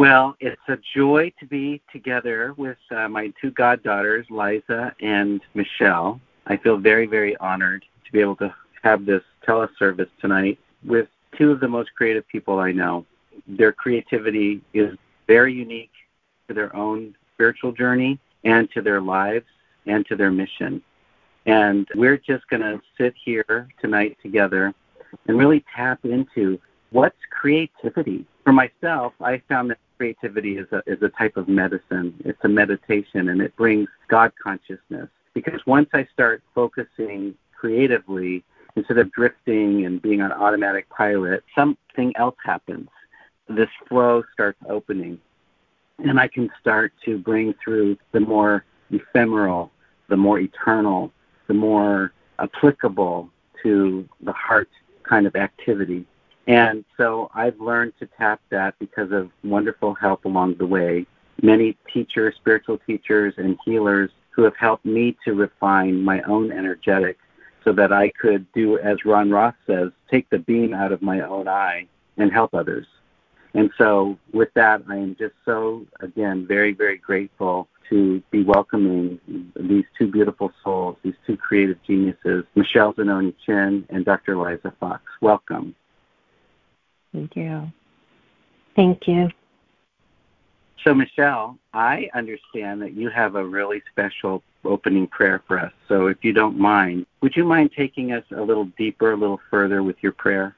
Well, it's a joy to be together with uh, my two goddaughters, Liza and Michelle. I feel very, very honored to be able to have this teleservice tonight with two of the most creative people I know. Their creativity is very unique to their own spiritual journey and to their lives and to their mission. And we're just going to sit here tonight together and really tap into what's creativity. For myself, I found that creativity is a, is a type of medicine. It's a meditation and it brings God consciousness. Because once I start focusing creatively, instead of drifting and being on automatic pilot, something else happens. This flow starts opening. And I can start to bring through the more ephemeral, the more eternal, the more applicable to the heart kind of activity. And so I've learned to tap that because of wonderful help along the way. Many teachers, spiritual teachers, and healers who have helped me to refine my own energetic so that I could do, as Ron Roth says, take the beam out of my own eye and help others. And so, with that, I am just so, again, very, very grateful to be welcoming these two beautiful souls, these two creative geniuses, Michelle Zanoni Chinn and Dr. Liza Fox. Welcome. Thank you. Thank you. So, Michelle, I understand that you have a really special opening prayer for us. So, if you don't mind, would you mind taking us a little deeper, a little further with your prayer?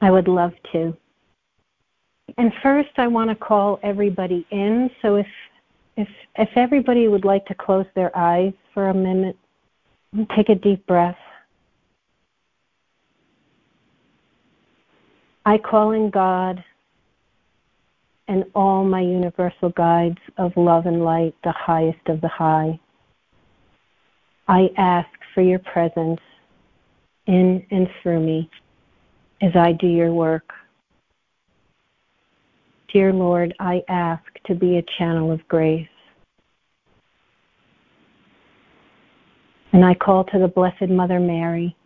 I would love to. And first, I want to call everybody in. So, if if if everybody would like to close their eyes for a minute, take a deep breath. I call in God and all my universal guides of love and light, the highest of the high. I ask for your presence in and through me as I do your work. Dear Lord, I ask to be a channel of grace. And I call to the Blessed Mother Mary.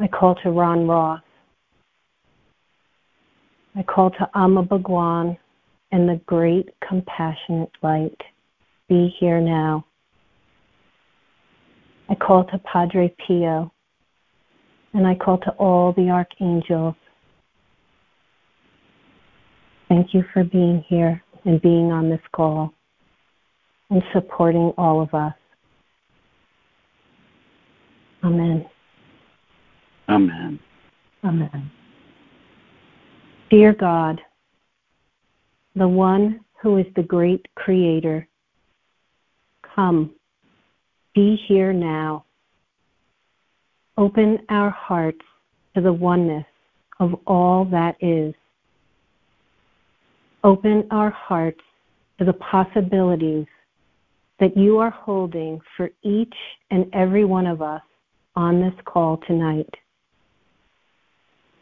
I call to Ron Roth. I call to Amma Bhagavan and the great compassionate light. Be here now. I call to Padre Pio and I call to all the archangels. Thank you for being here and being on this call and supporting all of us. Amen. Amen. Amen. Dear God, the one who is the great creator, come, be here now. Open our hearts to the oneness of all that is. Open our hearts to the possibilities that you are holding for each and every one of us on this call tonight.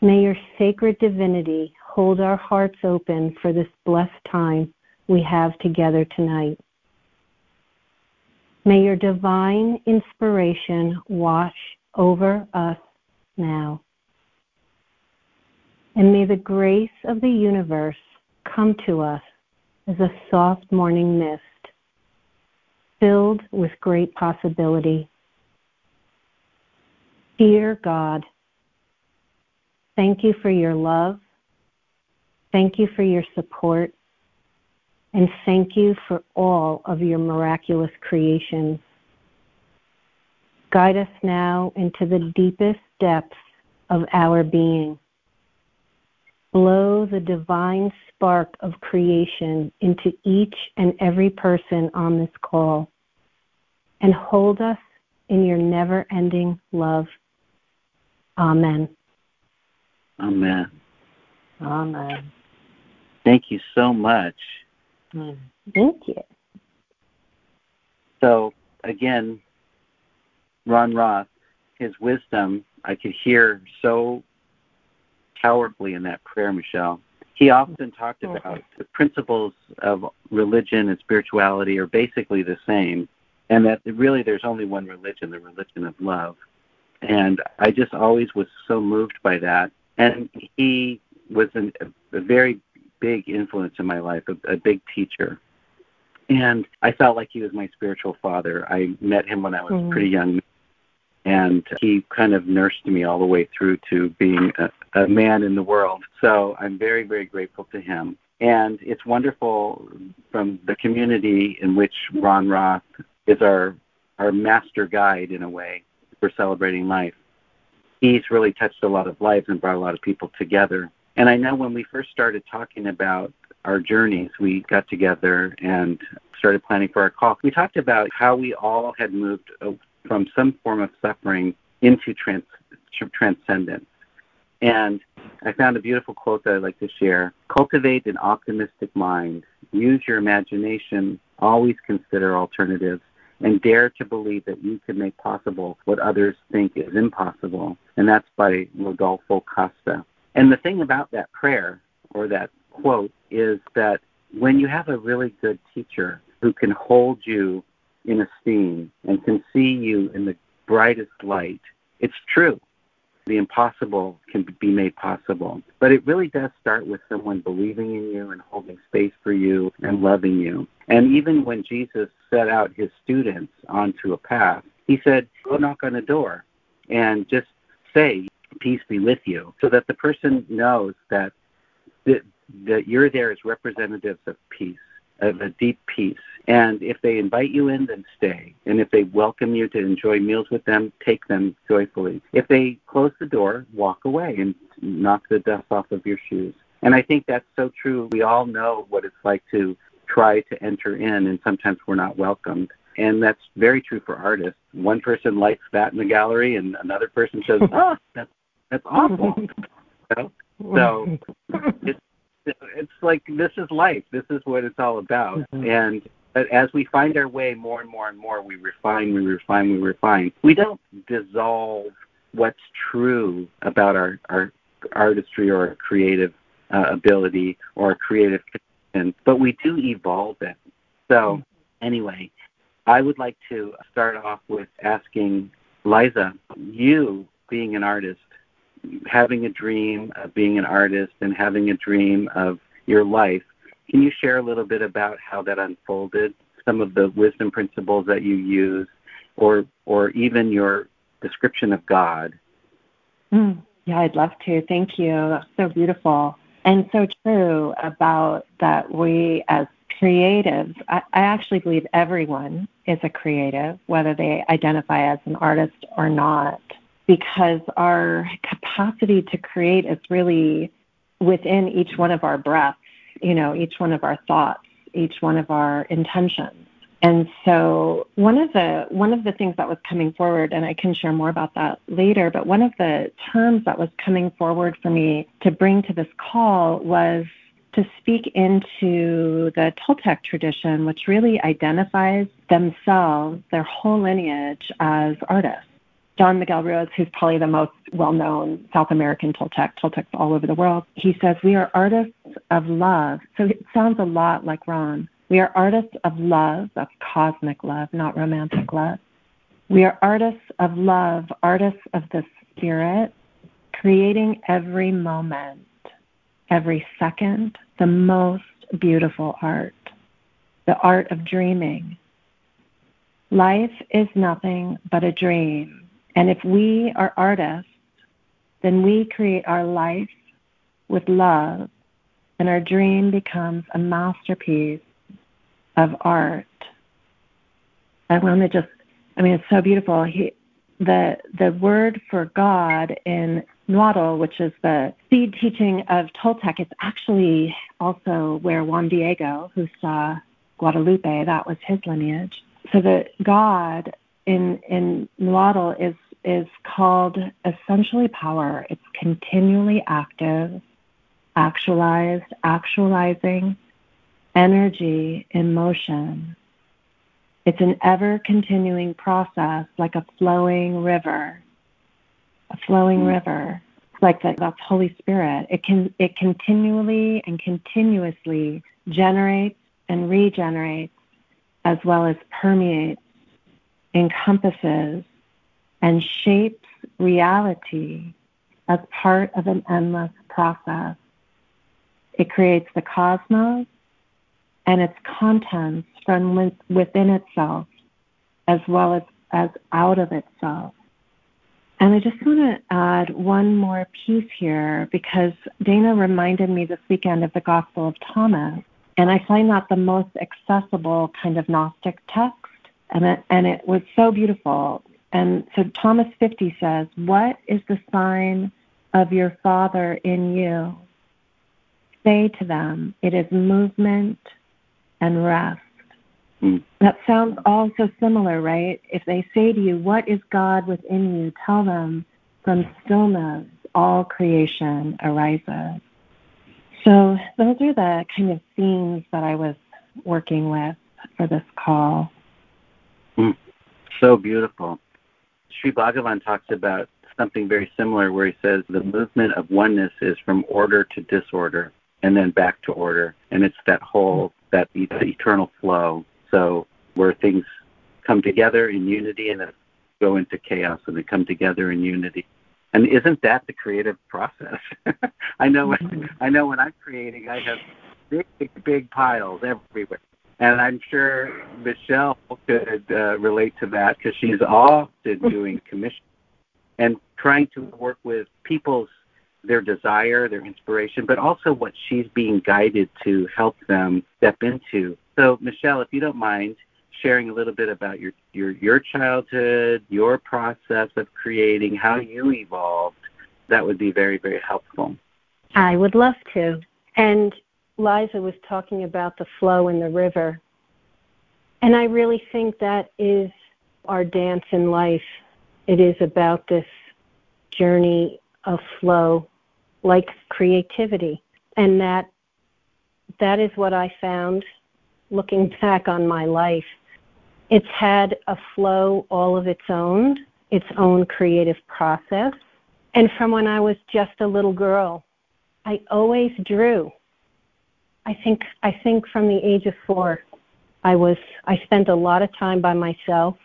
May your sacred divinity hold our hearts open for this blessed time we have together tonight. May your divine inspiration wash over us now. And may the grace of the universe come to us as a soft morning mist, filled with great possibility. Dear God, Thank you for your love. Thank you for your support. And thank you for all of your miraculous creations. Guide us now into the deepest depths of our being. Blow the divine spark of creation into each and every person on this call and hold us in your never ending love. Amen. Amen. Amen. Thank you so much. Mm. Thank you. So, again, Ron Roth, his wisdom, I could hear so powerfully in that prayer, Michelle. He often talked about the principles of religion and spirituality are basically the same, and that really there's only one religion, the religion of love. And I just always was so moved by that and he was an, a very big influence in my life, a, a big teacher. And I felt like he was my spiritual father. I met him when I was mm. pretty young, and he kind of nursed me all the way through to being a, a man in the world. So I'm very, very grateful to him. And it's wonderful from the community in which Ron Roth is our our master guide in a way for celebrating life. He's really touched a lot of lives and brought a lot of people together. And I know when we first started talking about our journeys, we got together and started planning for our call. We talked about how we all had moved from some form of suffering into trans- transcendence. And I found a beautiful quote that I'd like to share. Cultivate an optimistic mind. Use your imagination. Always consider alternatives. And dare to believe that you can make possible what others think is impossible. And that's by Rodolfo Costa. And the thing about that prayer or that quote is that when you have a really good teacher who can hold you in esteem and can see you in the brightest light, it's true. The impossible can be made possible. But it really does start with someone believing in you and holding space for you and loving you. And even when Jesus set out his students onto a path, he said, Go knock on a door and just say, Peace be with you, so that the person knows that, that, that you're there as representatives of peace of a deep peace. And if they invite you in, then stay. And if they welcome you to enjoy meals with them, take them joyfully. If they close the door, walk away and knock the dust off of your shoes. And I think that's so true. We all know what it's like to try to enter in, and sometimes we're not welcomed. And that's very true for artists. One person likes that in the gallery, and another person says, "Oh, that's that's awful." So it's it's like this is life. This is what it's all about. Mm-hmm. And as we find our way more and more and more, we refine, we refine, we refine. We don't dissolve what's true about our, our artistry or our creative uh, ability or our creative connection, but we do evolve it. So, mm-hmm. anyway, I would like to start off with asking Liza, you being an artist, having a dream of being an artist and having a dream of your life. Can you share a little bit about how that unfolded? Some of the wisdom principles that you use, or or even your description of God. Mm, yeah, I'd love to. Thank you. That's so beautiful and so true about that. We as creatives, I, I actually believe everyone is a creative, whether they identify as an artist or not because our capacity to create is really within each one of our breaths, you know, each one of our thoughts, each one of our intentions. And so one of the one of the things that was coming forward, and I can share more about that later, but one of the terms that was coming forward for me to bring to this call was to speak into the Toltec tradition, which really identifies themselves, their whole lineage as artists. Don Miguel Ruiz, who's probably the most well-known South American Toltec, Toltecs all over the world, he says, we are artists of love. So it sounds a lot like Ron. We are artists of love, of cosmic love, not romantic love. We are artists of love, artists of the spirit, creating every moment, every second, the most beautiful art, the art of dreaming. Life is nothing but a dream and if we are artists, then we create our life with love, and our dream becomes a masterpiece of art. I want to just, I mean, it's so beautiful. He, the the word for God in Nahuatl, which is the seed teaching of Toltec, is actually also where Juan Diego, who saw Guadalupe, that was his lineage. So the God in in Nahuatl is is called essentially power. It's continually active, actualized, actualizing energy in motion. It's an ever continuing process like a flowing river. A flowing mm. river. Like that that's Holy Spirit. It can it continually and continuously generates and regenerates as well as permeates, encompasses, and shapes reality as part of an endless process. it creates the cosmos and its contents from within itself as well as, as out of itself. And I just want to add one more piece here because Dana reminded me this weekend of the Gospel of Thomas. And I find that the most accessible kind of Gnostic text. And it, and it was so beautiful. And so Thomas 50 says, What is the sign of your Father in you? Say to them, It is movement and rest. Mm. That sounds all so similar, right? If they say to you, What is God within you? Tell them, From stillness, all creation arises. So, those are the kind of themes that I was working with for this call. Mm. So beautiful. Sri Bhagavan talks about something very similar where he says the movement of oneness is from order to disorder and then back to order. And it's that whole, that eternal flow so where things come together in unity and then go into chaos and they come together in unity. And isn't that the creative process? I know when, mm-hmm. I know when I'm creating, I have big, big, big piles everywhere. And I'm sure Michelle could uh, relate to that because she's often doing commission and trying to work with people's their desire, their inspiration, but also what she's being guided to help them step into. So, Michelle, if you don't mind sharing a little bit about your your your childhood, your process of creating, how you evolved, that would be very very helpful. I would love to. And Liza was talking about the flow in the river. And I really think that is our dance in life. It is about this journey of flow like creativity. And that that is what I found looking back on my life. It's had a flow all of its own, its own creative process. And from when I was just a little girl, I always drew. I think I think from the age of 4, I was I spent a lot of time by myself.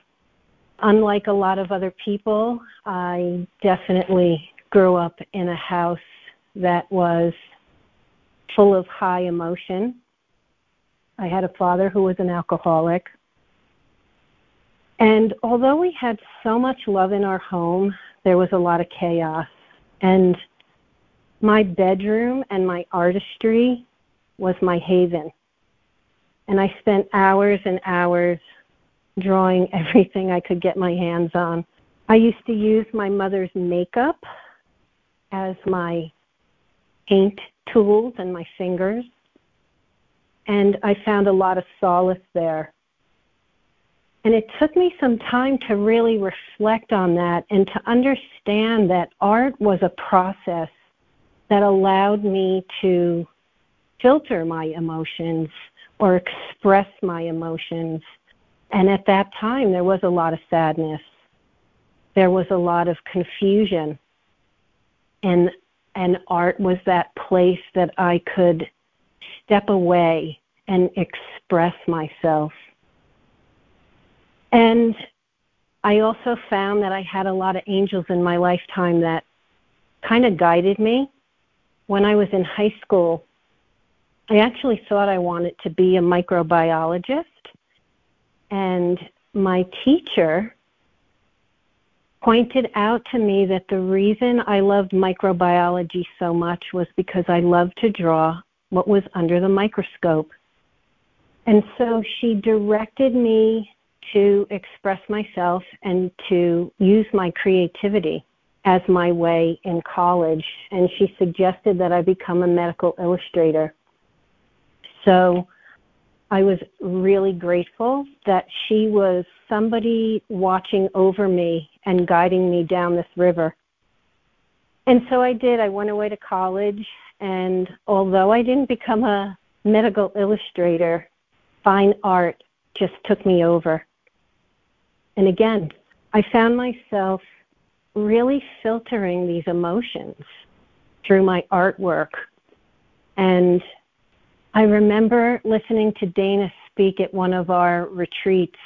Unlike a lot of other people, I definitely grew up in a house that was full of high emotion. I had a father who was an alcoholic. And although we had so much love in our home, there was a lot of chaos. And my bedroom and my artistry was my haven. And I spent hours and hours drawing everything I could get my hands on. I used to use my mother's makeup as my paint tools and my fingers. And I found a lot of solace there. And it took me some time to really reflect on that and to understand that art was a process that allowed me to filter my emotions or express my emotions. And at that time, there was a lot of sadness. There was a lot of confusion. And and art was that place that I could step away and express myself. And I also found that I had a lot of angels in my lifetime that kind of guided me. When I was in high school, I actually thought I wanted to be a microbiologist. And my teacher pointed out to me that the reason I loved microbiology so much was because I loved to draw what was under the microscope. And so she directed me to express myself and to use my creativity as my way in college. And she suggested that I become a medical illustrator. So I was really grateful that she was somebody watching over me and guiding me down this river. And so I did. I went away to college, and although I didn't become a medical illustrator, fine art just took me over. And again, I found myself really filtering these emotions through my artwork. And I remember listening to Dana speak at one of our retreats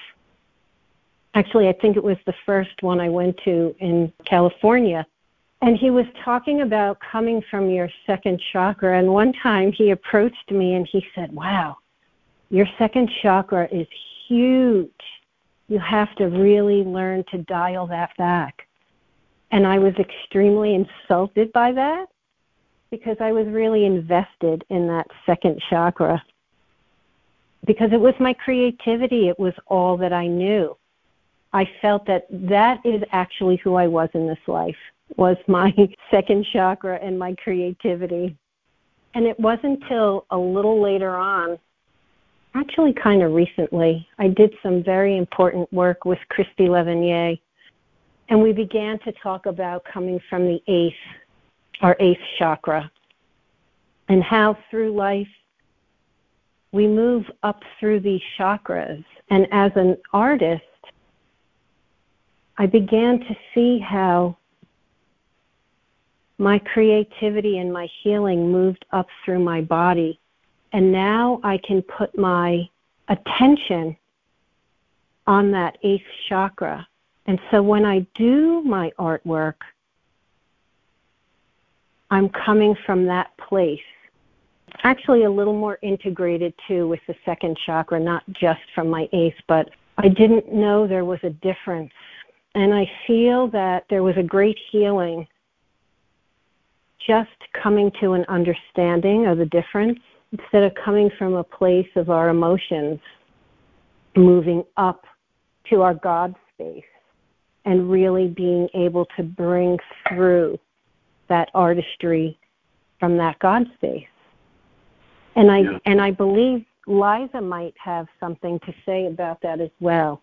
actually, I think it was the first one I went to in California. And he was talking about coming from your second chakra. And one time he approached me and he said, Wow, your second chakra is huge. You have to really learn to dial that back. And I was extremely insulted by that because I was really invested in that second chakra. Because it was my creativity, it was all that I knew. I felt that that is actually who I was in this life was my second chakra and my creativity. And it wasn't until a little later on, actually kind of recently, I did some very important work with Christy Levanier. And we began to talk about coming from the eighth, our eighth chakra, and how through life we move up through these chakras. And as an artist, I began to see how my creativity and my healing moved up through my body. And now I can put my attention on that eighth chakra. And so when I do my artwork, I'm coming from that place. Actually, a little more integrated too with the second chakra, not just from my eighth, but I didn't know there was a difference. And I feel that there was a great healing just coming to an understanding of the difference instead of coming from a place of our emotions, moving up to our God space and really being able to bring through that artistry from that God space. And I yeah. and I believe Liza might have something to say about that as well.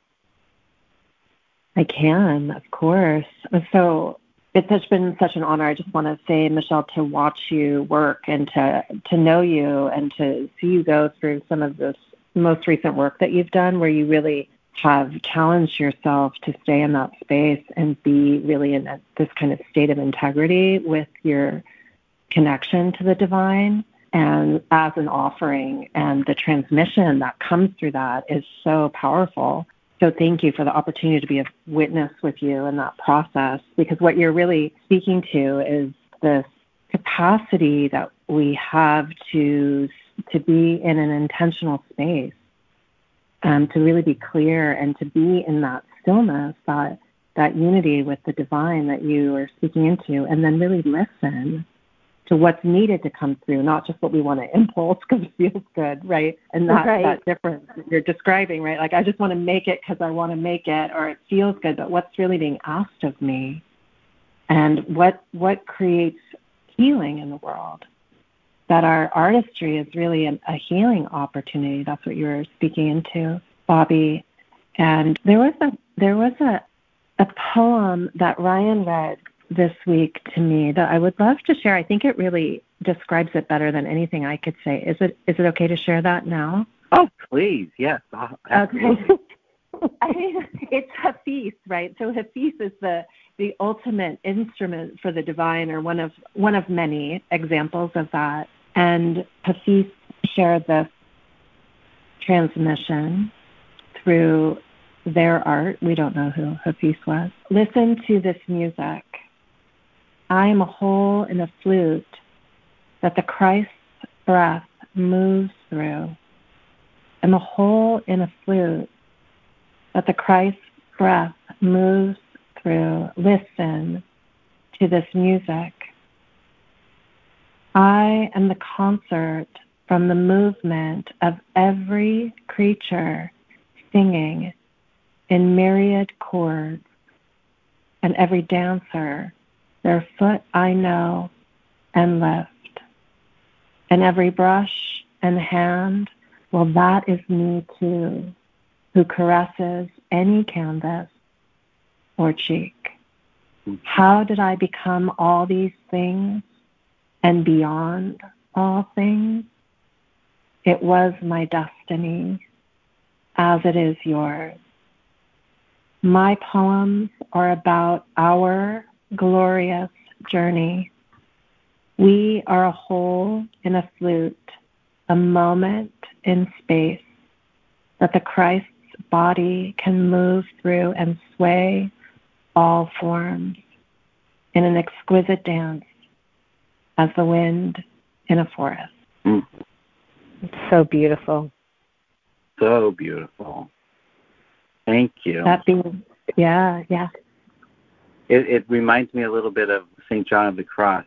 I can, of course. So it's such been such an honor. I just want to say, Michelle, to watch you work and to to know you and to see you go through some of this most recent work that you've done, where you really have challenged yourself to stay in that space and be really in this kind of state of integrity with your connection to the divine. And as an offering and the transmission that comes through that is so powerful. So thank you for the opportunity to be a witness with you in that process because what you're really speaking to is this capacity that we have to to be in an intentional space um, to really be clear and to be in that stillness that that unity with the divine that you are speaking into and then really listen to what's needed to come through, not just what we want to impulse because it feels good, right? And that right. that difference you're describing, right? Like I just want to make it because I want to make it, or it feels good, but what's really being asked of me, and what what creates healing in the world? That our artistry is really an, a healing opportunity. That's what you were speaking into, Bobee. And there was a there was a a poem that Ryan read this week to me that I would love to share. I think it really describes it better than anything I could say. Is it is it okay to share that now? Oh, please, yes. Uh, okay. I mean, it's Hafiz, right? So Hafiz is the the ultimate instrument for the divine, or one of one of many examples of that. And Hafiz shared this transmission through their art. We don't know who Hafiz was. Listen to this music I am a hole in a flute that the Christ's breath moves through. I'm a hole in a flute that the Christ's breath moves through. Listen to this music. I am the concert from the movement of every creature singing in myriad chords and every dancer their foot I know and lift. And every brush and hand, well, that is me too, who caresses any canvas or cheek. Mm-hmm. How did I become all these things and beyond all things? It was my destiny, as it is yours. My poems are about our glorious journey. We are a hole in a flute, a moment in space that the Christ's body can move through and sway all forms in an exquisite dance as the wind in a forest. Mm. It's so beautiful. So beautiful. Thank you. That being, yeah, yeah. It, it reminds me a little bit of St. John of the Cross.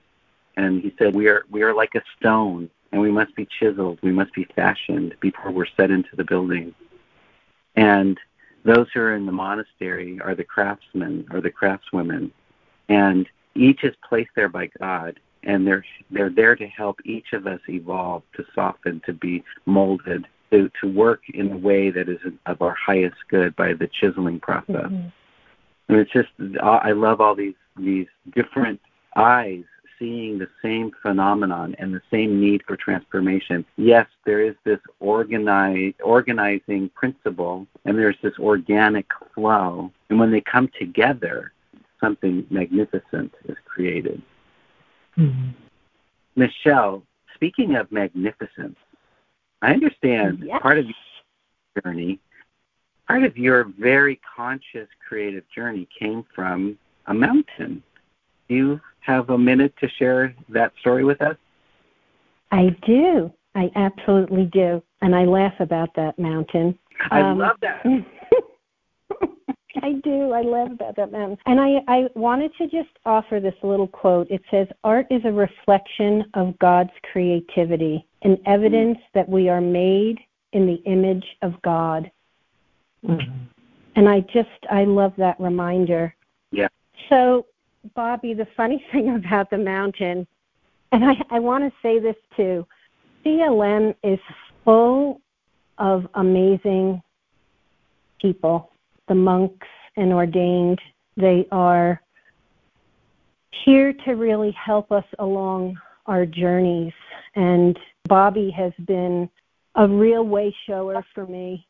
And he said, we are, we are like a stone, and we must be chiseled. We must be fashioned before we're set into the building. And those who are in the monastery are the craftsmen or the craftswomen. And each is placed there by God and they're they're there to help each of us evolve, to soften, to be molded, to to work in a way that is of our highest good by the chiseling process. Mm-hmm. And it's just I love all these these different eyes seeing the same phenomenon and the same need for transformation. Yes, there is this organize, organizing principle and there's this organic flow. And when they come together, something magnificent is created. Mm-hmm. Michelle, speaking of magnificence, I understand yes. part of your journey, part of your very conscious creative journey came from a mountain. Do you have a minute to share that story with us? I do. I absolutely do. And I laugh about that mountain. I um, love that. I do. I love about that mountain. And I, I wanted to just offer this little quote. It says, Art is a reflection of God's creativity, an evidence mm-hmm. that we are made in the image of God. Mm-hmm. And I just, I love that reminder. Yeah. So, Bobee, the funny thing about the mountain, and I, I want to say this too CLM is full of amazing people the monks and ordained. They are here to really help us along our journeys. And Bobee has been a real way shower for me.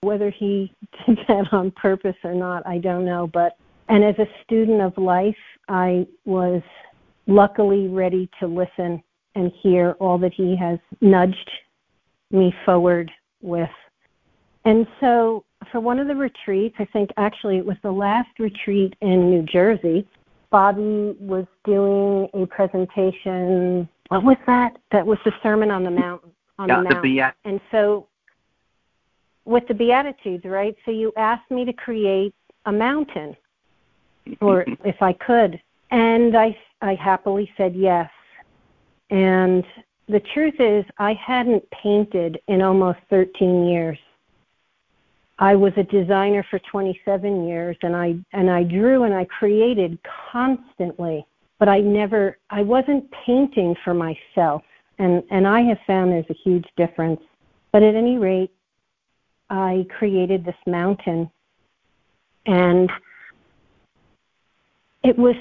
Whether he did that on purpose or not, I don't know. But and as a student of life, I was luckily ready to listen and hear all that he has nudged me forward with. And so for one of the retreats, I think actually it was the last retreat in New Jersey, Bobee was doing a presentation. What was that? That was the Sermon on the Mount. On yeah, the Mount. The and so with the Beatitudes, right? So you asked me to create a mountain, or if I could, and I I happily said yes. And the truth is, I hadn't painted in almost 13 years. I was a designer for 27 years and I and I drew and I created constantly, but I never I wasn't painting for myself. And and I have found there's a huge difference. But at any rate, I created this mountain and it was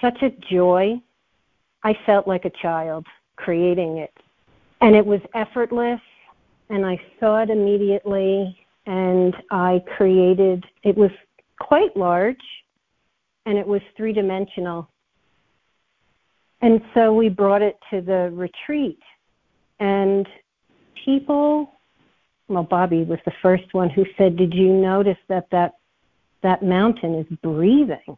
such a joy. I felt like a child creating it. And it was effortless and I saw it immediately and I created it was quite large and it was three dimensional. And so we brought it to the retreat and people well Bobee was the first one who said, "Did you notice that that that mountain is breathing?"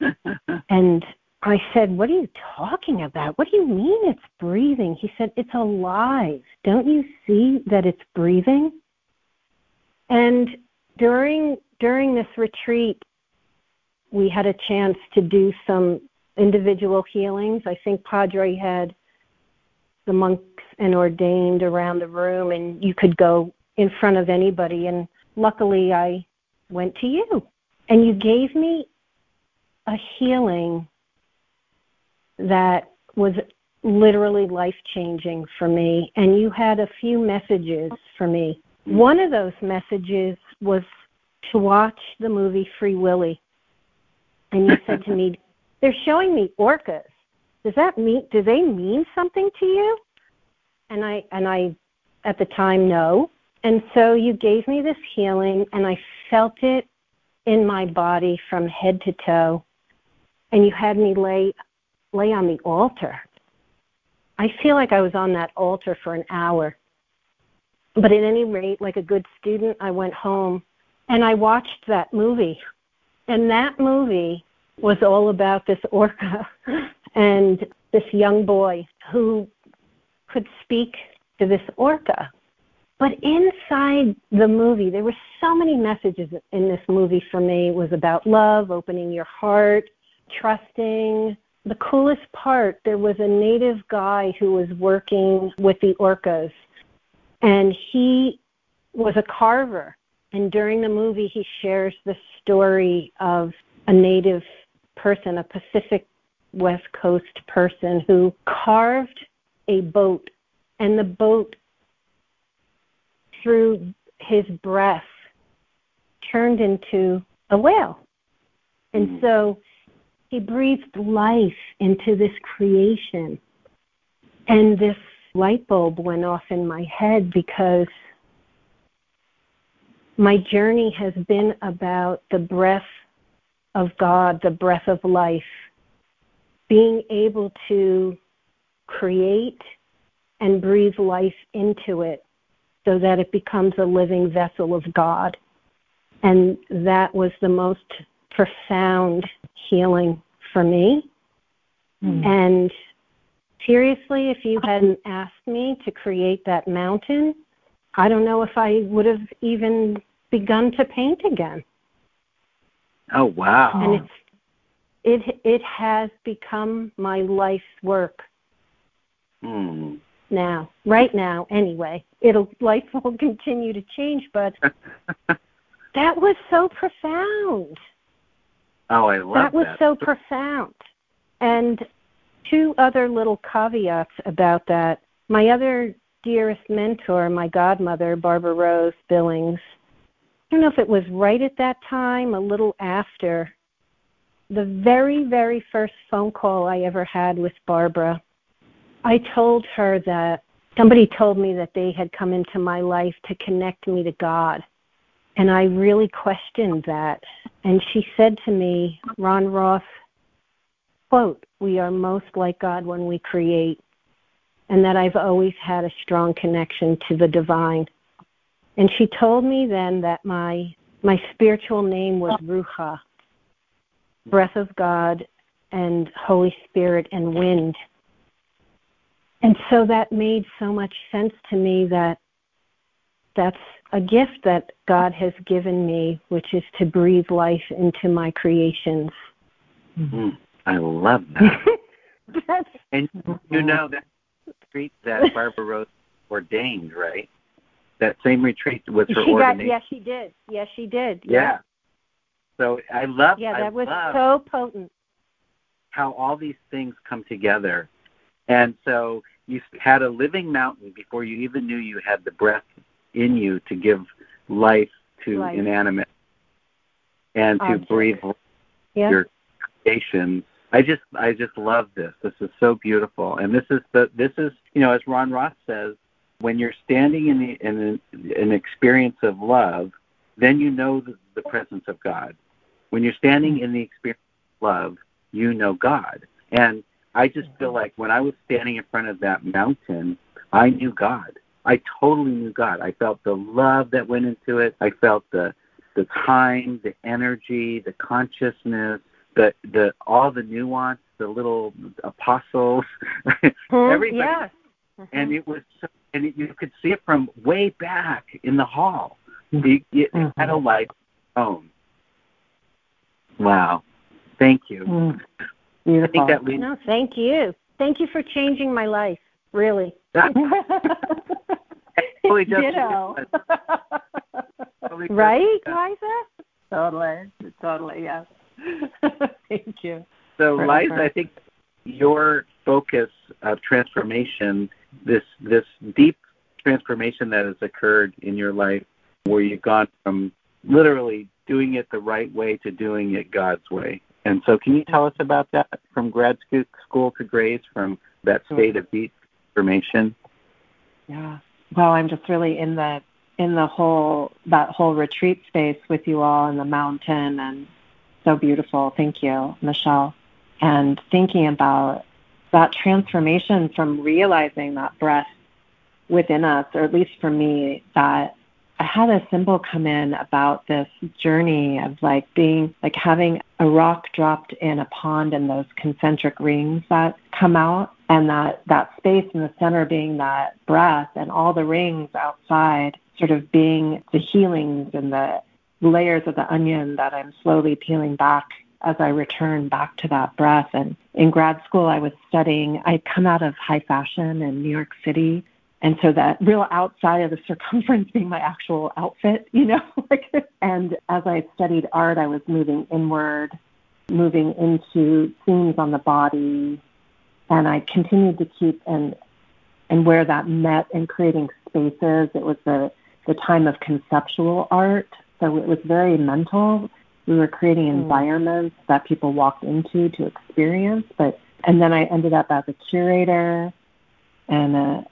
and I said, What are you talking about? What do you mean it's breathing? He said, It's alive. Don't you see that it's breathing? And during during this retreat, we had a chance to do some individual healings. I think Padre had the monks and ordained around the room, and you could go in front of anybody. And luckily, I went to you, and you gave me a healing that was literally life changing for me. And you had a few messages for me. One of those messages was to watch the movie Free Willy. And you said to me, They're showing me orcas. Does that mean do they mean something to you? And I and I at the time no. And so you gave me this healing and I felt it in my body from head to toe. And you had me lay lay on the altar. I feel like I was on that altar for an hour. But at any rate, like a good student, I went home and I watched that movie. And that movie was all about this orca and this young boy who could speak to this orca. But inside the movie, there were so many messages in this movie for me. It was about love, opening your heart, trusting. The coolest part, there was a native guy who was working with the orcas, and he was a carver. And during the movie, he shares the story of a native person, a Pacific West Coast person who carved a boat, and the boat through his breath turned into a whale. And mm. so he breathed life into this creation. And this light bulb went off in my head because my journey has been about the breath of God, the breath of life, being able to create and breathe life into it so that it becomes a living vessel of God. And that was the most profound healing for me. Mm. And seriously, if you hadn't asked me to create that mountain, I don't know if I would have even begun to paint again. Oh wow. And it's it it has become my life's work. Hmm now, right now, anyway. It'll life will continue to change, but that was so profound. Oh, I love that. was that. so profound. And two other little caveats about that. My other dearest mentor, my godmother, Barbara Rose Billings, I don't know if it was right at that time, a little after. The very, very first phone call I ever had with Barbara I told her that somebody told me that they had come into my life to connect me to God. And I really questioned that. And she said to me, Ron Roth, quote, we are most like God when we create, and that I've always had a strong connection to the divine. And she told me then that my my spiritual name was Ruha, breath of God and Holy Spirit and wind. And so that made so much sense to me that that's a gift that God has given me, which is to breathe life into my creations. Mm-hmm. I love that. and you know that retreat that Barbara Rose ordained, right? That same retreat was her she ordination. Got, yes, she did. Yes, she did. Yeah. yeah. So I love. Yeah, that I was so potent. How all these things come together and so you had a living mountain before you even knew you had the breath in you to give life to life. inanimate and to breathe yeah. your creation. I just I just love this. This is so beautiful. And this is the this is you know as Ron Roth says, when you're standing in the in an, an experience of love, then you know the, the presence of God. When you're standing mm-hmm. in the experience of love, you know God. And I just feel mm-hmm. like when I was standing in front of that mountain, I knew God. I totally knew God. I felt the love that went into it. I felt the the time, the energy, the consciousness, the the all the nuance, the little apostles, mm-hmm. everybody. Yes. Mm-hmm. And it was, so, and it, you could see it from way back in the hall. It, it mm-hmm. had a life own. Wow. Thank you. Mm. Beautiful. I think that leads. No, thank you. Thank you for changing my life. Really. totally Ditto. right, Liza? Totally. Totally, yes. thank you. So, Liza, I think your focus of transformation, this this deep transformation that has occurred in your life, where you've gone from literally doing it the right way to doing it God's way. And so, can you tell us about that from grad school to grace, from that state of mm-hmm. deep Yeah. Well, I'm just really in the in the whole that whole retreat space with you all in the mountain, and so beautiful. Thank you, Michelle. And thinking about that transformation from realizing that breath within us, or at least for me, that I had a symbol come in about this journey of like being like having a rock dropped in a pond and those concentric rings that come out and that that space in the center being that breath and all the rings outside sort of being the healings and the layers of the onion that I'm slowly peeling back as I return back to that breath. And in grad school, I was studying, I'd come out of high fashion in New York City. And so that real outside of the circumference being my actual outfit, you know, and as I studied art, I was moving inward, moving into themes on the body. And I continued to keep and, and where that met in creating spaces, it was the, the time of conceptual art. So it was very mental we were creating hmm. environments that people walked into to experience. But and then I ended up as a curator and uh,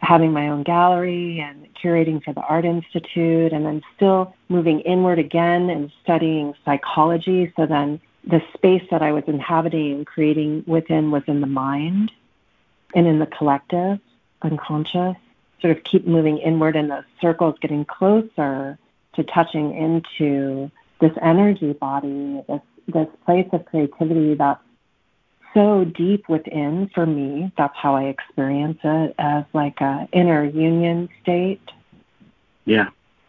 having my own gallery and curating for the Art Institute, and then still moving inward again and studying psychology. So then the space that I was inhabiting and creating within was in the mind and in the collective, unconscious. Sort of keep moving inward in those circles, getting closer to touching into this energy body, this this place of creativity that's so deep within for me. That's how I experience it as like a inner union state. Yeah.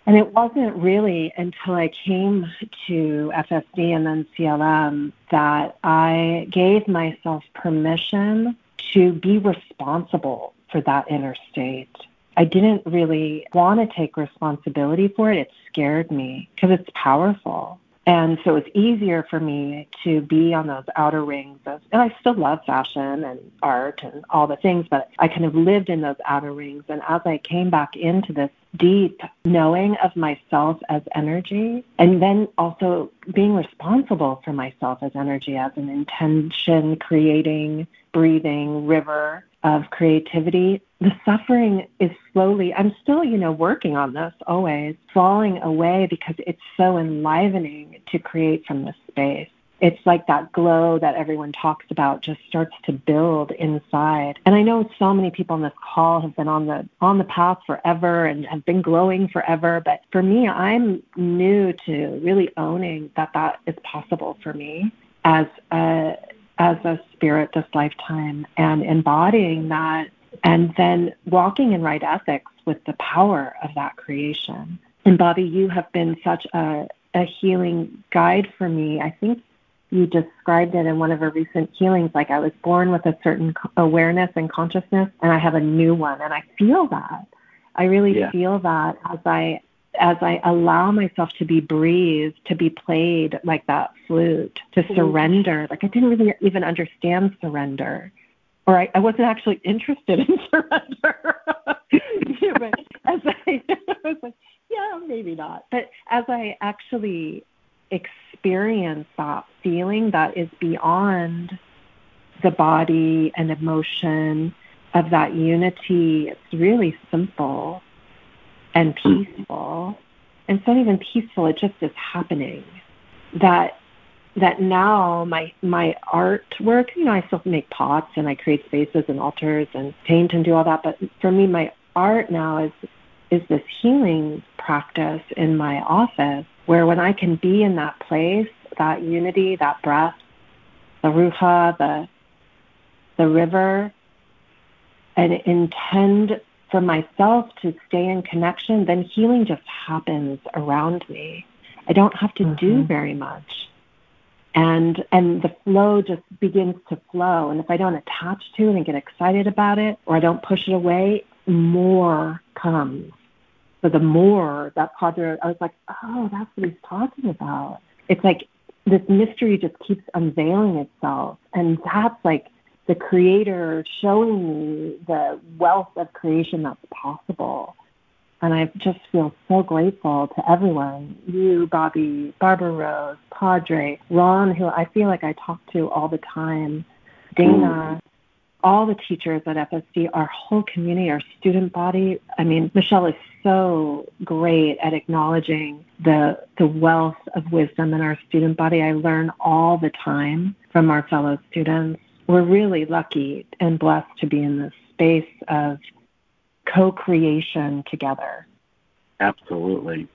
And it wasn't really until I came to FSD and then CLM that I gave myself permission to be responsible for that inner state. I didn't really want to take responsibility for it. It scared me because it's powerful. And so it's easier for me to be on those outer rings of, and I still love fashion and art and all the things, but I kind of lived in those outer rings. And as I came back into this deep knowing of myself as energy, and then also being responsible for myself as energy, as an intention creating, breathing river of creativity, the suffering is slowly, I'm still, you know, working on this always, falling away because it's so enlivening to create from this space. It's like that glow that everyone talks about just starts to build inside. And I know so many people on this call have been on the on the path forever and have been glowing forever, but for me, I'm new to really owning that that is possible for me as a as a spirit this lifetime and embodying that and then walking in right ethics with the power of that creation. And Bobee, you have been such a, a healing guide for me. I think you described it in one of our recent healings like I was born with a certain awareness and consciousness, and I have a new one. And I feel that. I really yeah. feel that as I as I allow myself to be breathed, to be played like that flute, to mm-hmm. surrender. Like I didn't really even understand surrender, or I, I wasn't actually interested in surrender. but as I, I was like, yeah, maybe not. But as I actually experience that feeling that is beyond the body and emotion of that unity, it's really simple and hmm. peaceful. And it's not even peaceful, it just is happening. That that now my my artwork, you know, I still make pots and I create spaces and altars and paint and do all that, but for me my art now is is this healing practice in my office where when I can be in that place, that unity, that breath, the ruha, the the river, and intend for myself to stay in connection, then healing just happens around me. I don't have to mm-hmm. do very much. And and the flow just begins to flow. And if I don't attach to it and get excited about it or I don't push it away, more comes. So the more that Padre I was like, oh, that's what he's talking about. It's like this mystery just keeps unveiling itself. And that's like the creator showing me the wealth of creation that's possible. And I just feel so grateful to everyone you, Bobee, Barbara Rose, Padre, Ron, who I feel like I talk to all the time, hmm. Dana, all the teachers at FSD, our whole community, our student body. I mean, Michelle is so great at acknowledging the the wealth of wisdom in our student body. I learn all the time from our fellow students we're really lucky and blessed to be in this space of co-creation together. Absolutely.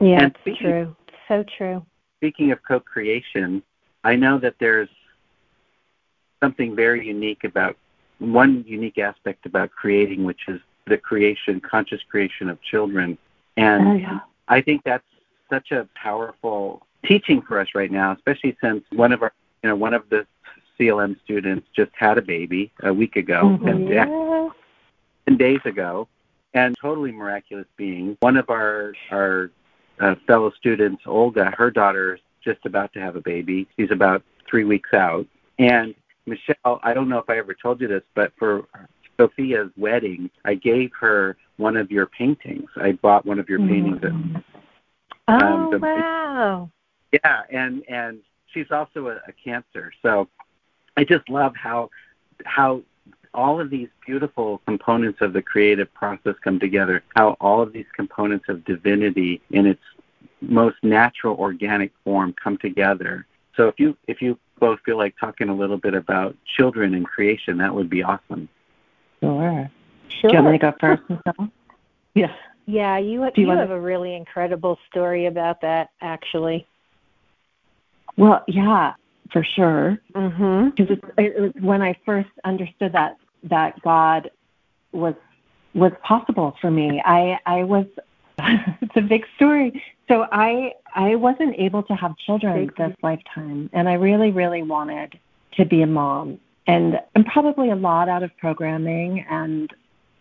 Yeah, speaking, true. So true. Speaking of co-creation, I know that there's something very unique about one unique aspect about creating, which is the creation, conscious creation of children. And oh, yeah. I think that's such a powerful teaching for us right now, especially since one of our, you know, one of the CLM students just had a baby a week ago, mm-hmm. and yeah. ten days ago, and totally miraculous being. One of our our uh, fellow students, Olga, her daughter is just about to have a baby. She's about three weeks out, and Michelle, I don't know if I ever told you this, but for Sophia's wedding, I gave her one of your paintings. I bought one of your mm-hmm. paintings. At, um, oh the, wow! Yeah, and and she's also a, a cancer, so I just love how how all of these beautiful components of the creative process come together. How all of these components of divinity in its most natural organic form come together. So if you if you both feel like talking a little bit about children and creation, that would be awesome. Sure. Sure. Do you want me to go first, Michelle? Yeah. Yeah, you, you, you have to... a really incredible story about that, actually. Well, yeah, for sure. Because mm-hmm. it, it was when I first understood that that God was was possible for me. I I was it's a big story. So I I wasn't able to have children this lifetime, and I really really wanted to be a mom, and and probably a lot out of programming, and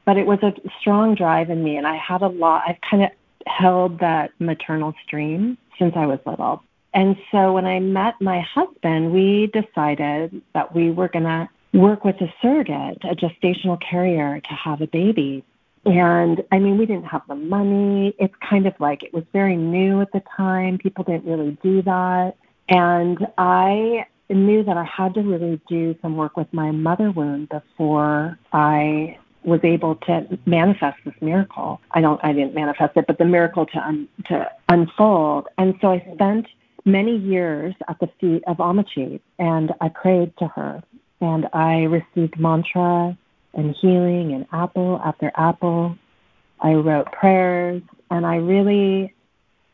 but it was a strong drive in me, and I had a lot. I've kind of held that maternal stream since I was little. And so when I met my husband, we decided that we were going to work with a surrogate, a gestational carrier, to have a baby. And I mean, we didn't have the money. It's kind of like it was very new at the time. People didn't really do that. And I knew that I had to really do some work with my mother wound before I was able to manifest this miracle. I don't, I didn't manifest it, but the miracle to un, to unfold. And so I spent many years at the feet of Ammachi, and I prayed to her, and I received mantra and healing and apple after apple. I wrote prayers and I really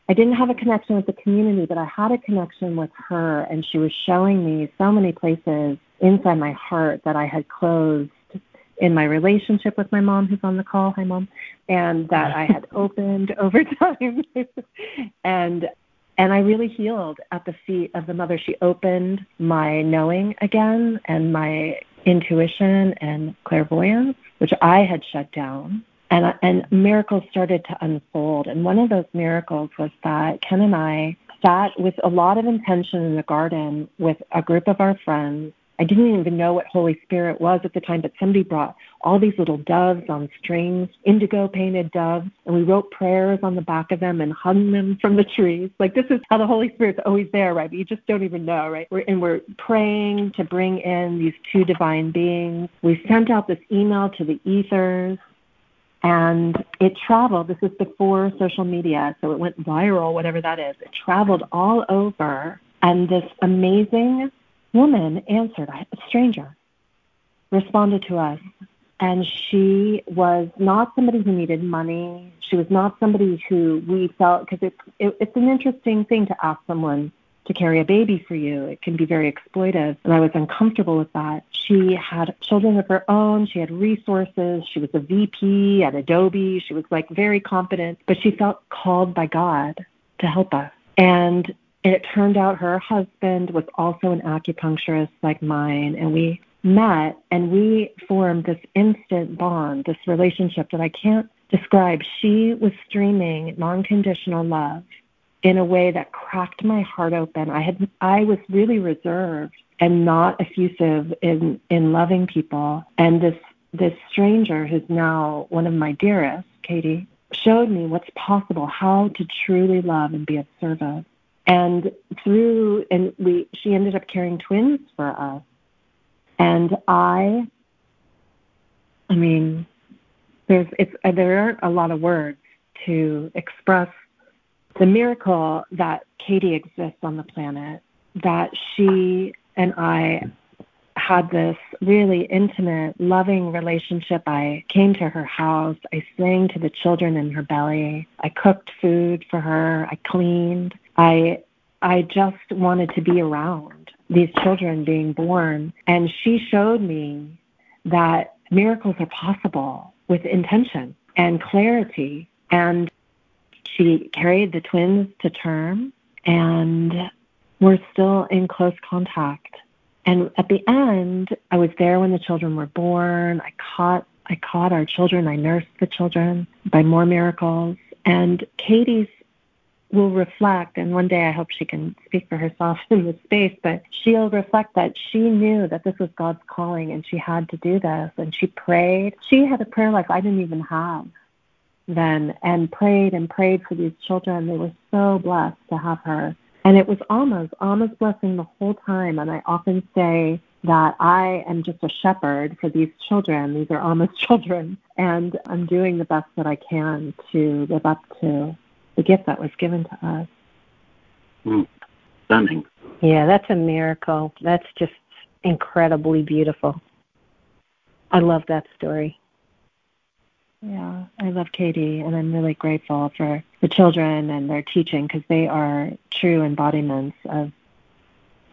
I didn't have a connection with the community, but I had a connection with her and she was showing me so many places inside my heart that I had closed in my relationship with my mom who's on the call, hi mom, and that I had opened over time. and and I really healed at the feet of the mother. She opened my knowing again and my intuition and clairvoyance, which I had shut down. And, uh, and miracles started to unfold. And one of those miracles was that Ken and I sat with a lot of intention in the garden with a group of our friends I didn't even know what Holy Spirit was at the time, but somebody brought all these little doves on strings, indigo painted doves, and we wrote prayers on the back of them and hung them from the trees. Like this is how the Holy Spirit's always there, right? But you just don't even know, right? We're, and we're praying to bring in these two divine beings. We sent out this email to the ethers and it traveled. This is before social media, so it went viral, whatever that is. It traveled all over, and this amazing woman answered, a stranger, responded to us. And she was not somebody who needed money. She was not somebody who we felt, because it's, it, it's an interesting thing to ask someone to carry a baby for you. It can be very exploitive. And I was uncomfortable with that. She had children of her own. She had resources. She was a VP at Adobe. She was like very competent, but she felt called by God to help us. And and it turned out her husband was also an acupuncturist like mine, and we met and we formed this instant bond, this relationship that I can't describe. She was streaming non conditional love in a way that cracked my heart open. I had I was really reserved and not effusive in in loving people. And this this stranger who's now one of my dearest, Katie, showed me what's possible, how to truly love and be of service and through and we she ended up carrying twins for us and i i mean there's it's uh, there aren't a lot of words to express the miracle that katie exists on the planet that she and i had this really intimate, loving relationship. I came to her house. I sang to the children in her belly. I cooked food for her. I cleaned. I I just wanted to be around. these children being born. And she showed me that miracles are possible with intention and clarity. And she carried the twins to term, and we're still in close contact. And at the end, I was there when the children were born. I caught I caught our children. I nursed the children by more miracles. And Katie's will reflect, and one day I hope she can speak for herself in this space, but she'll reflect that she knew that this was God's calling and she had to do this. And she prayed. She had a prayer life I didn't even have then and prayed and prayed for these children. They were so blessed to have her. And it was almost, almost blessing the whole time. And I often say that I am just a shepherd for these children. These are almost children. And I'm doing the best that I can to live up to the gift that was given to us. Mm, stunning. Yeah, that's a miracle. That's just incredibly beautiful. I love that story. Yeah, I love Katie, and I'm really grateful for the children and their teaching because they are true embodiments of.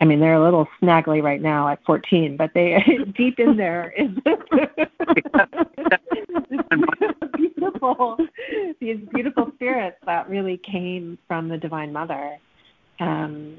I mean, they're a little snaggly right now at 14, but they deep in there is beautiful, these beautiful spirits that really came from the Divine Mother. Um,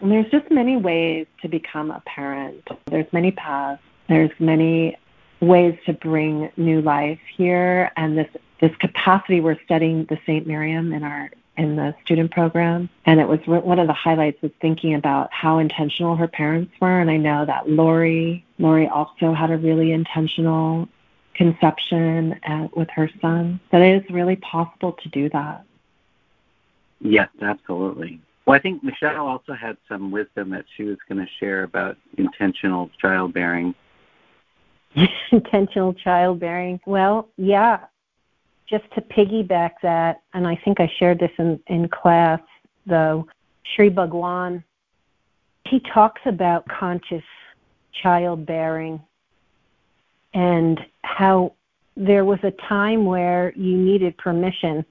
and there's just many ways to become a parent. There's many paths. There's many ways to bring new life here and this this capacity we're studying the St. Miriam in our in the student program. And it was one of the highlights was thinking about how intentional her parents were. And I know that Lori Lori also had a really intentional conception at, with her son. That it is really possible to do that. Yes absolutely. Well I think Michelle also had some wisdom that she was going to share about intentional childbearing. Intentional childbearing. Well, yeah, just to piggyback that, and I think I shared this in, in class, though, Sri Bhagavan, he talks about conscious childbearing and how there was a time where you needed permission,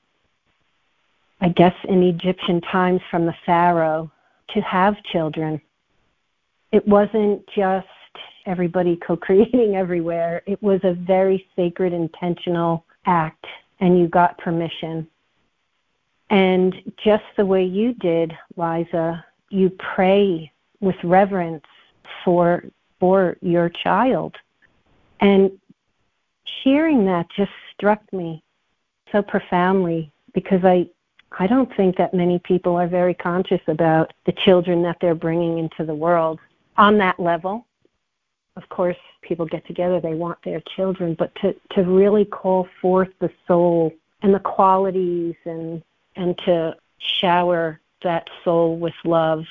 I guess in Egyptian times from the Pharaoh, to have children. It wasn't just everybody co-creating everywhere. It was a very sacred, intentional act, and you got permission. And just the way you did, Liza, you pray with reverence for for your child. And hearing that just struck me so profoundly because I I don't think that many people are very conscious about the children that they're bringing into the world on that level of course, people get together, they want their children, but to, to really call forth the soul and the qualities and, and to shower that soul with love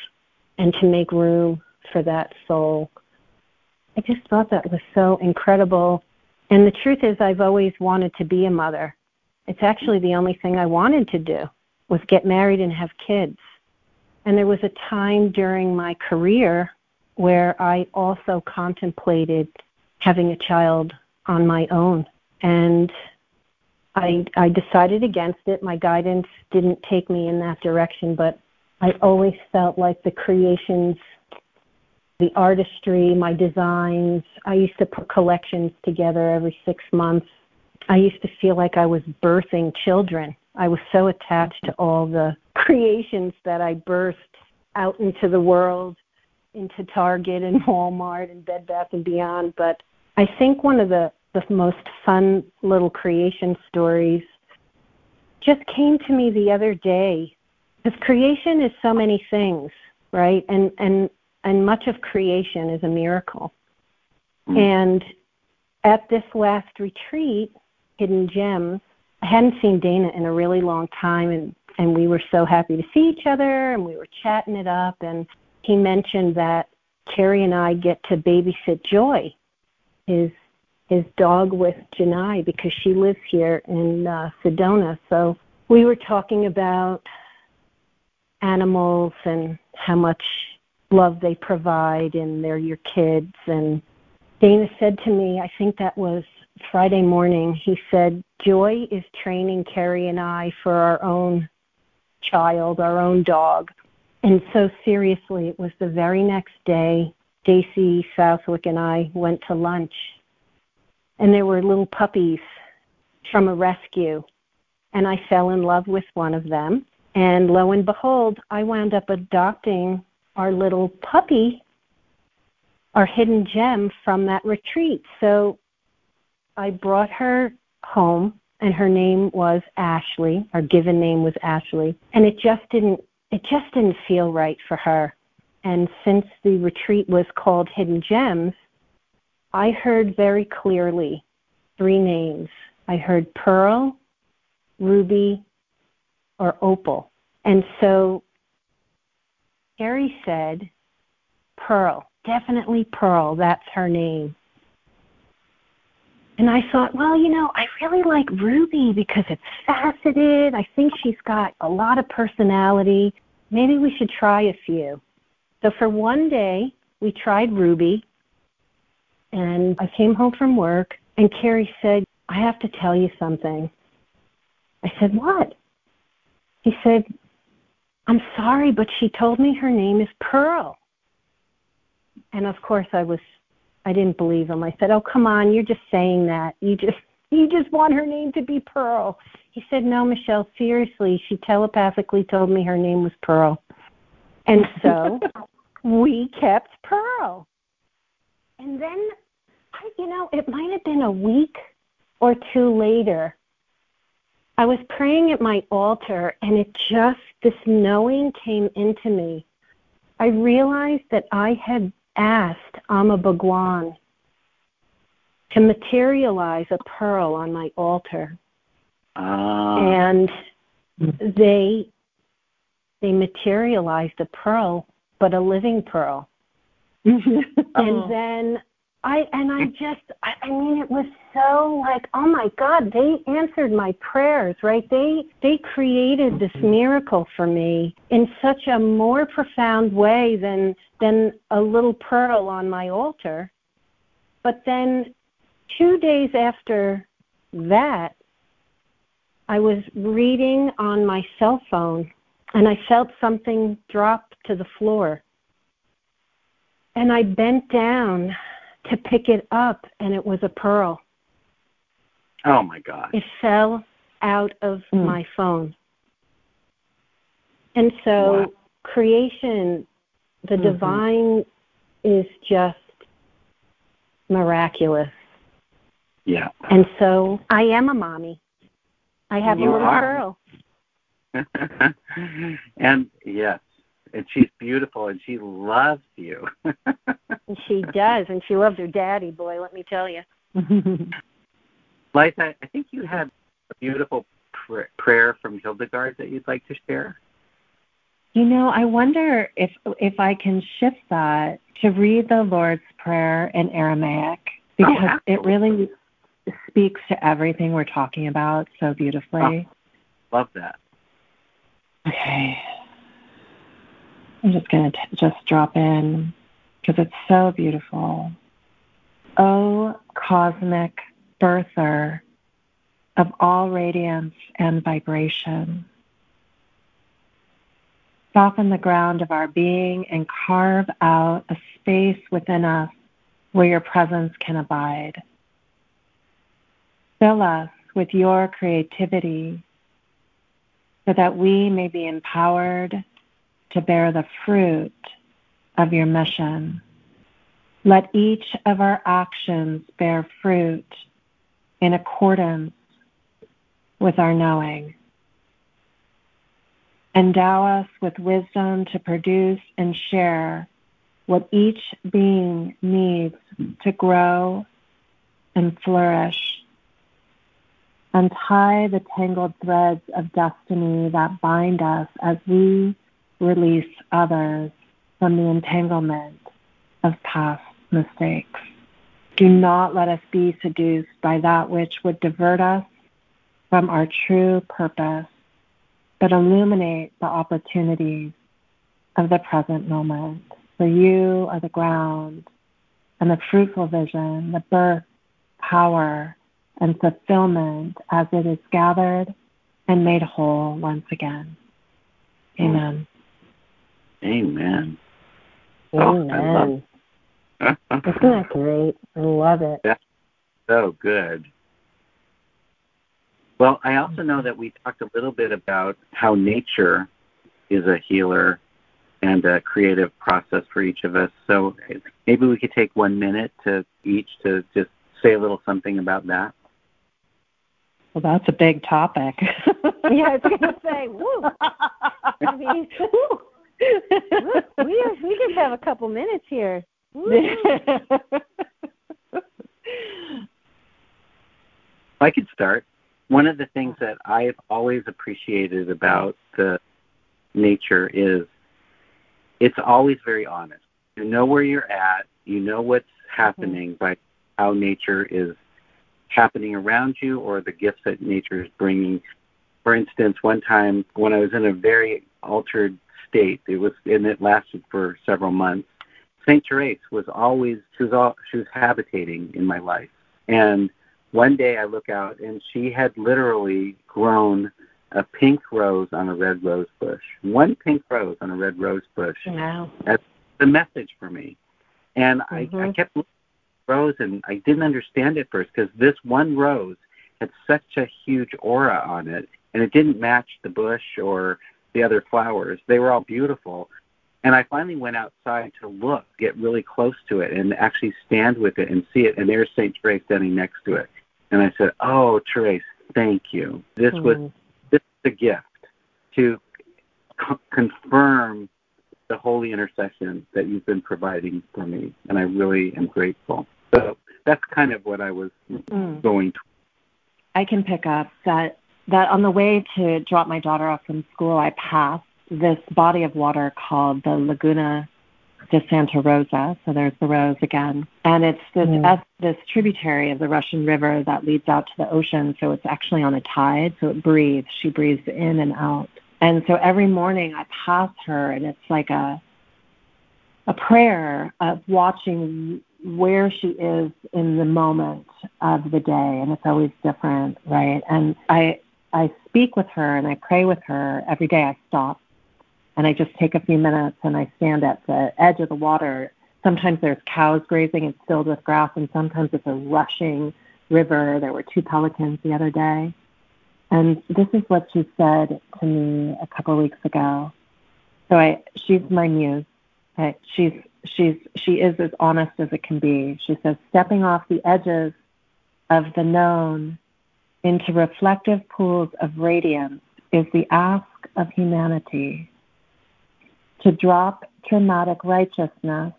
and to make room for that soul. I just thought that was so incredible. And the truth is, I've always wanted to be a mother. It's actually the only thing I wanted to do was get married and have kids. And there was a time during my career where I also contemplated having a child on my own. And I, I decided against it. My guidance didn't take me in that direction, but I always felt like the creations, the artistry, my designs, I used to put collections together every six months. I used to feel like I was birthing children. I was so attached to all the creations that I birthed out into the world into Target and Walmart and Bed Bath and Beyond, but I think one of the the most fun little creation stories just came to me the other day. Because creation is so many things, right? And and and much of creation is a miracle. Mm. And at this last retreat, Hidden Gems, I hadn't seen Dana in a really long time and and we were so happy to see each other and we were chatting it up and he mentioned that Carrie and I get to babysit Joy, his his dog with Janai, because she lives here in uh, Sedona. So we were talking about animals and how much love they provide, and they're your kids. And Dana said to me, I think that was Friday morning. He said, Joy is training Carrie and I for our own child, our own dog And so seriously, it was the very next day, Stacy Southwick and I went to lunch. And there were little puppies from a rescue. And I fell in love with one of them. And lo and behold, I wound up adopting our little puppy, our hidden gem from that retreat. So I brought her home and her name was Ashley. Our given name was Ashley. And it just didn't it just didn't feel right for her. And since the retreat was called Hidden Gems, I heard very clearly three names. I heard Pearl, Ruby, or Opal. And so Gary said, Pearl, definitely Pearl, that's her name. And I thought, well, you know, I really like Ruby because it's faceted. I think she's got a lot of personality. Maybe we should try a few. So for one day, we tried Ruby. And I came home from work, and Carrie said, I have to tell you something. I said, What? He said, I'm sorry, but she told me her name is Pearl. And of course, I was I didn't believe him. I said, "Oh, come on, you're just saying that. You just you just want her name to be Pearl." He said, "No, Michelle, seriously. She telepathically told me her name was Pearl." And so we kept Pearl. And then I, you know, it might have been a week or two later. I was praying at my altar and it just this knowing came into me. I realized that I had asked Amma Bhagavan to materialize a pearl on my altar. Ah. And they they materialized a pearl, but a living pearl. and Oh. then I and I just I, I mean it was so like oh my god they answered my prayers right? They they created this miracle for me in such a more profound way than than a little pearl on my altar. But then 2 days after that I was reading on my cell phone and I felt something drop to the floor. And I bent down to pick it up, and it was a pearl. Oh my God. It fell out of Mm. my phone. And so, Wow. creation, the Mhm. divine, is just miraculous. Yeah. And so, I am a mommy. I have You a little are. pearl. and yes, and she's beautiful and she loves you. And she does, and she loves her daddy, boy, let me tell you. Liza, I think you had a beautiful pr- prayer from Hildegard that you'd like to share. You know, I wonder if if I can shift that to read the Lord's Prayer in Aramaic oh, because it really speaks to everything we're talking about so beautifully. Oh, love that. Okay. I'm just going to just drop in because it's so beautiful. O cosmic birther of all radiance and vibration, soften the ground of our being and carve out a space within us where your presence can abide. Fill us with your creativity so that we may be empowered to bear the fruit of your mission. Let each of our actions bear fruit in accordance with our knowing. Endow us with wisdom to produce and share what each being needs to grow and flourish. Untie the tangled threads of destiny that bind us as we release others from the entanglement of past mistakes. Do not let us be seduced by that which would divert us from our true purpose, but illuminate the opportunities of the present moment. For you are the ground and the fruitful vision, the birth, power, and fulfillment as it is gathered and made whole once again. Amen. Amen. Amen. Oh, Isn't that great? I love it. That's so good. Well, I also know that we talked a little bit about how nature is a healer and a creative process for each of us. So maybe we could take one minute to each to just say a little something about that. Well, that's a big topic. yeah, I was going to say, woo. I mean, woo. we we just have a couple minutes here. I could start. One of the things that I've always appreciated about the nature is it's always very honest. You know where you're at, you know what's happening mm-hmm. by how nature is happening around you or the gifts that nature is bringing. For instance, one time when I was in a very altered state, it was and it lasted for several months. Saint Therese was always she was all she was habitating in my life, and one day I look out and she had literally grown a pink rose on a red rose bush. One pink rose on a red rose bush. Wow. That's the message for me. And mm-hmm. I, I mm-hmm. kept looking at rose and I didn't understand it first because this one rose had such a huge aura on it and it didn't match the bush or the other flowers. They were all beautiful. And I finally went outside to look, get really close to it, and actually stand with it and see it. And there's St. Therese standing next to it. And I said, Oh, Therese, thank you. This mm. was this is a gift to co- confirm the holy intercession that you've been providing for me. And I really am grateful. So that's kind of what I was mm. going to. I can pick up that that on the way to drop my daughter off from school, I passed this body of water called the Laguna de Santa Rosa. So there's the rose again. And it's this, mm. this tributary of the Russian River that leads out to the ocean. So it's actually on a tide. So it breathes. She breathes in and out. And so every morning I pass her and it's like a, a prayer of watching where she is in the moment of the day. And it's always different, right? And I, I speak with her and I pray with her every day. I stop and I just take a few minutes and I stand at the edge of the water. Sometimes there's cows grazing and filled with grass, and sometimes it's a rushing river. There were two pelicans the other day. And this is what she said to me a couple of weeks ago. So I, she's my muse. She's she's she is as honest as it can be. She says, stepping off the edges of the known into reflective pools of radiance is the ask of humanity to drop traumatic righteousness,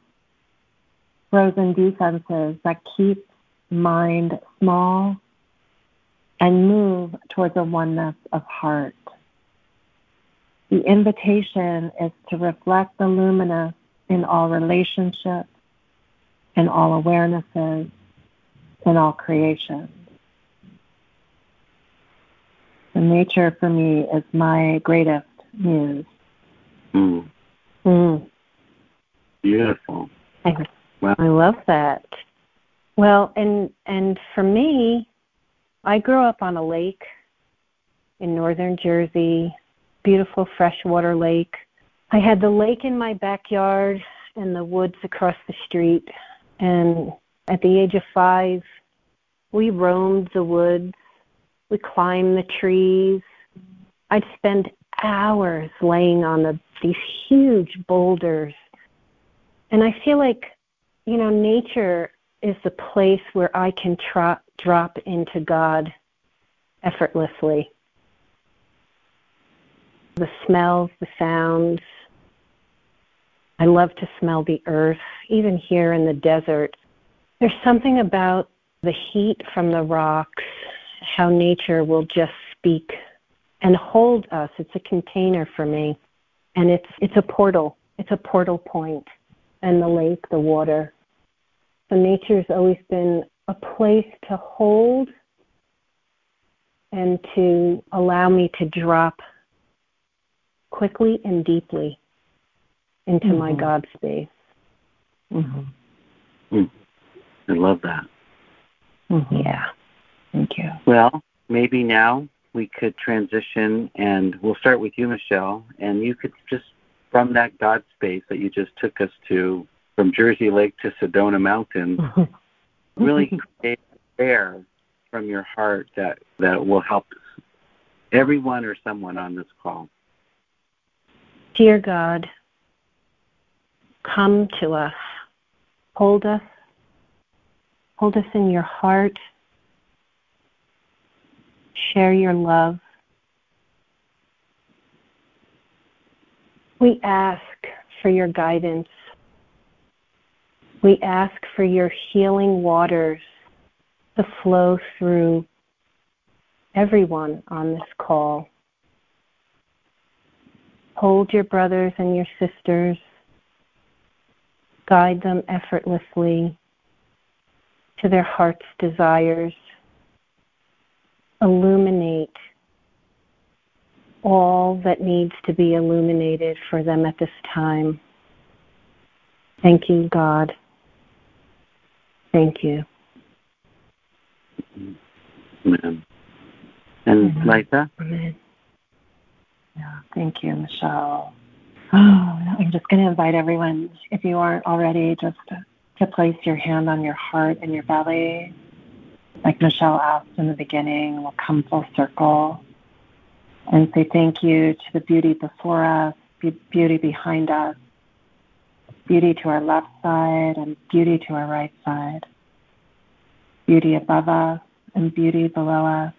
frozen defenses that keep mind small, and move towards a oneness of heart. The invitation is to reflect the luminous in all relationships, in all awarenesses, in all creation. The nature for me is my greatest muse. Mm. Mm. Beautiful. I, wow. I love that. Well, and and for me, I grew up on a lake in northern Jersey, beautiful freshwater lake. I had the lake in my backyard and the woods across the street. And at the age of five, we roamed the woods. We climb the trees. I'd spend hours laying on the these huge boulders. And I feel like, you know, nature is the place where I can tro- drop into God effortlessly. The smells, the sounds. I love to smell the earth, even here in the desert. There's something about the heat from the rocks, how nature will just speak and hold us. It's a container for me and it's it's a portal. It's a portal point, and the lake, the water. So nature's always been a place to hold and to allow me to drop quickly and deeply into mm-hmm. my God space. Mm-hmm. Mm. I love that. Mm-hmm. Yeah. Thank you. Well, maybe now we could transition and we'll start with you, Michelle, and you could just from that God space that you just took us to, from Jersey Lake to Sedona Mountain, really create air from your heart that, that will help everyone or someone on this call. Dear God, come to us. Hold us. Hold us in your heart. Share your love. We ask for your guidance. We ask for your healing waters to flow through everyone on this call. Hold your brothers and your sisters. Guide them effortlessly to their heart's desires. Illuminate all that needs to be illuminated for them at this time. Thank you, God. Thank you. Amen. And Amen. Liza? Amen. Yeah, thank you, Michelle. Oh, I'm just going to invite everyone, if you aren't already, just to, to place your hand on your heart and your belly. Like Michelle asked in the beginning, we'll come full circle and say thank you to the beauty before us, beauty behind us, beauty to our left side, and beauty to our right side, beauty above us and beauty below us.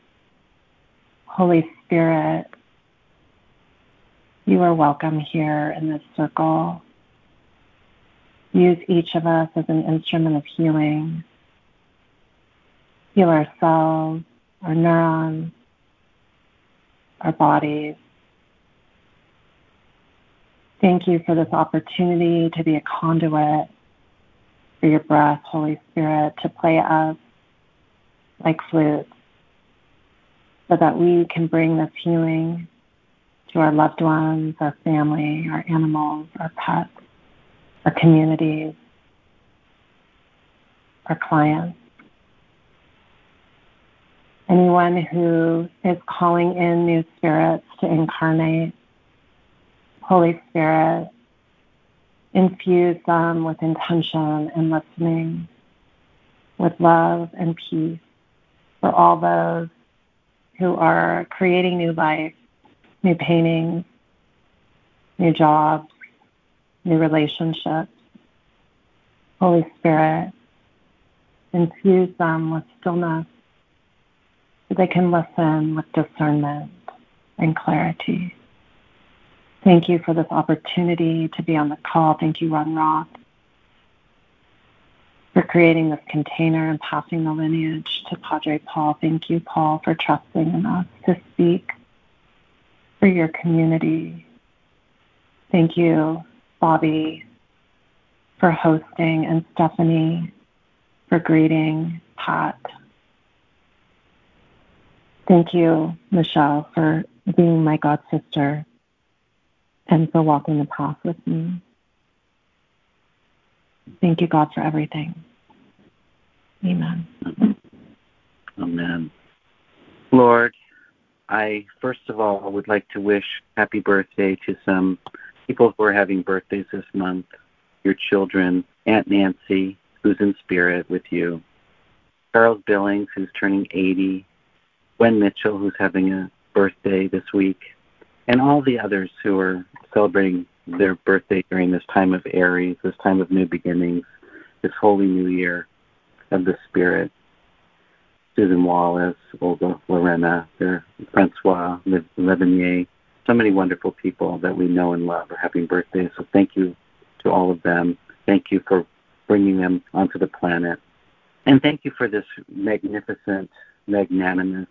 Holy Spirit, you are welcome here in this circle. Use each of us as an instrument of healing. Heal ourselves, our neurons, our bodies. Thank you for this opportunity to be a conduit for your breath, Holy Spirit, to play us like flutes so that we can bring this healing to our loved ones, our family, our animals, our pets, our communities, our clients anyone who is calling in new spirits to incarnate. Holy Spirit, infuse them with intention and listening, with love and peace for all those who are creating new life, new paintings, new jobs, new relationships. Holy Spirit, infuse them with stillness they can listen with discernment and clarity. Thank you for this opportunity to be on the call. Thank you, Ron Roth, for creating this container and passing the lineage to Padre Paul. Thank you, Paul, for trusting in us to speak for your community. Thank you, Bobee, for hosting, and Stephanie for greeting Pat Thank you, Michelle, for being my God sister and for walking the path with me. Thank you, God, for everything. Amen. Amen. Lord, I first of all would like to wish happy birthday to some people who are having birthdays this month. Your children, Aunt Nancy, who's in spirit with you, Charles Billings, who's turning 80, Gwen Mitchell, who's having a birthday this week, and all the others who are celebrating their birthday during this time of Aries, this time of new beginnings, this holy new year of the Spirit. Susan Wallace, Olga Lorena, Francois Levenier, so many wonderful people that we know and love are having birthdays. So thank you to all of them. Thank you for bringing them onto the planet. And thank you for this magnificent, magnanimous,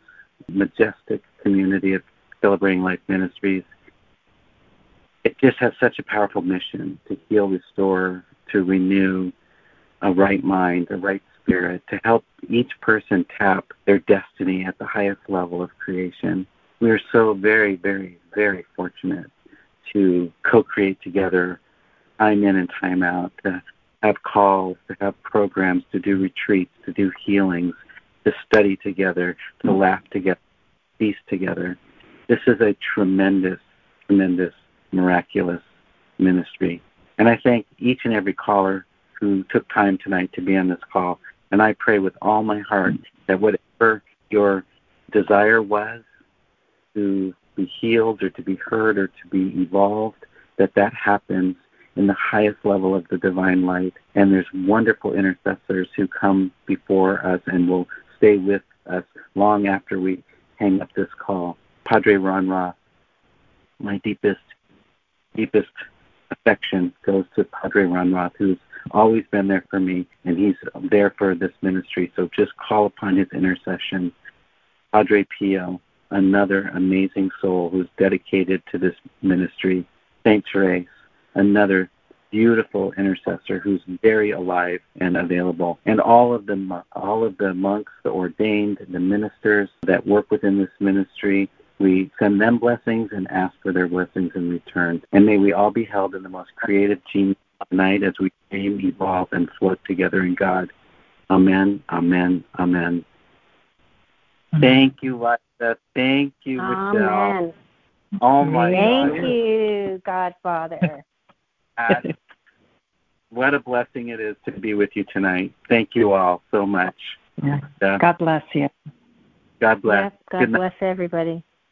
majestic community of Celebrating Life Ministries. It just has such a powerful mission to heal, restore, to renew a right mind, a right spirit, to help each person tap their destiny at the highest level of creation. We are so very, very, very fortunate to co create together time in and time out, to have calls, to have programs, to do retreats, to do healings, to study together, to mm-hmm. laugh together, feast together. This is a tremendous, tremendous, miraculous ministry. And I thank each and every caller who took time tonight to be on this call. And I pray with all my heart mm-hmm. that whatever your desire was to be healed or to be heard or to be evolved, that that happens in the highest level of the divine light. And there's wonderful intercessors who come before us and will stay with us long after we hang up this call. Padre Ron Roth, my deepest, deepest affection goes to Padre Ron Roth, who's always been there for me, and he's there for this ministry. So just call upon his intercession. Padre Pio, another amazing soul who's dedicated to this ministry. Saint Therese, another beautiful intercessor who's very alive and available. And all of the all of the monks, the ordained, the ministers that work within this ministry, we send them blessings and ask for their blessings in return. And may we all be held in the most creative genius tonight as we aim, evolve, and float together in God. Amen, amen, amen. Thank you, Liza. Thank you, Michelle. Amen. Oh my Thank God. you, Godfather. God. what a blessing it is to be with you tonight. Thank you all so much. Yeah. God bless you. God bless. Yes, God Good night. bless everybody.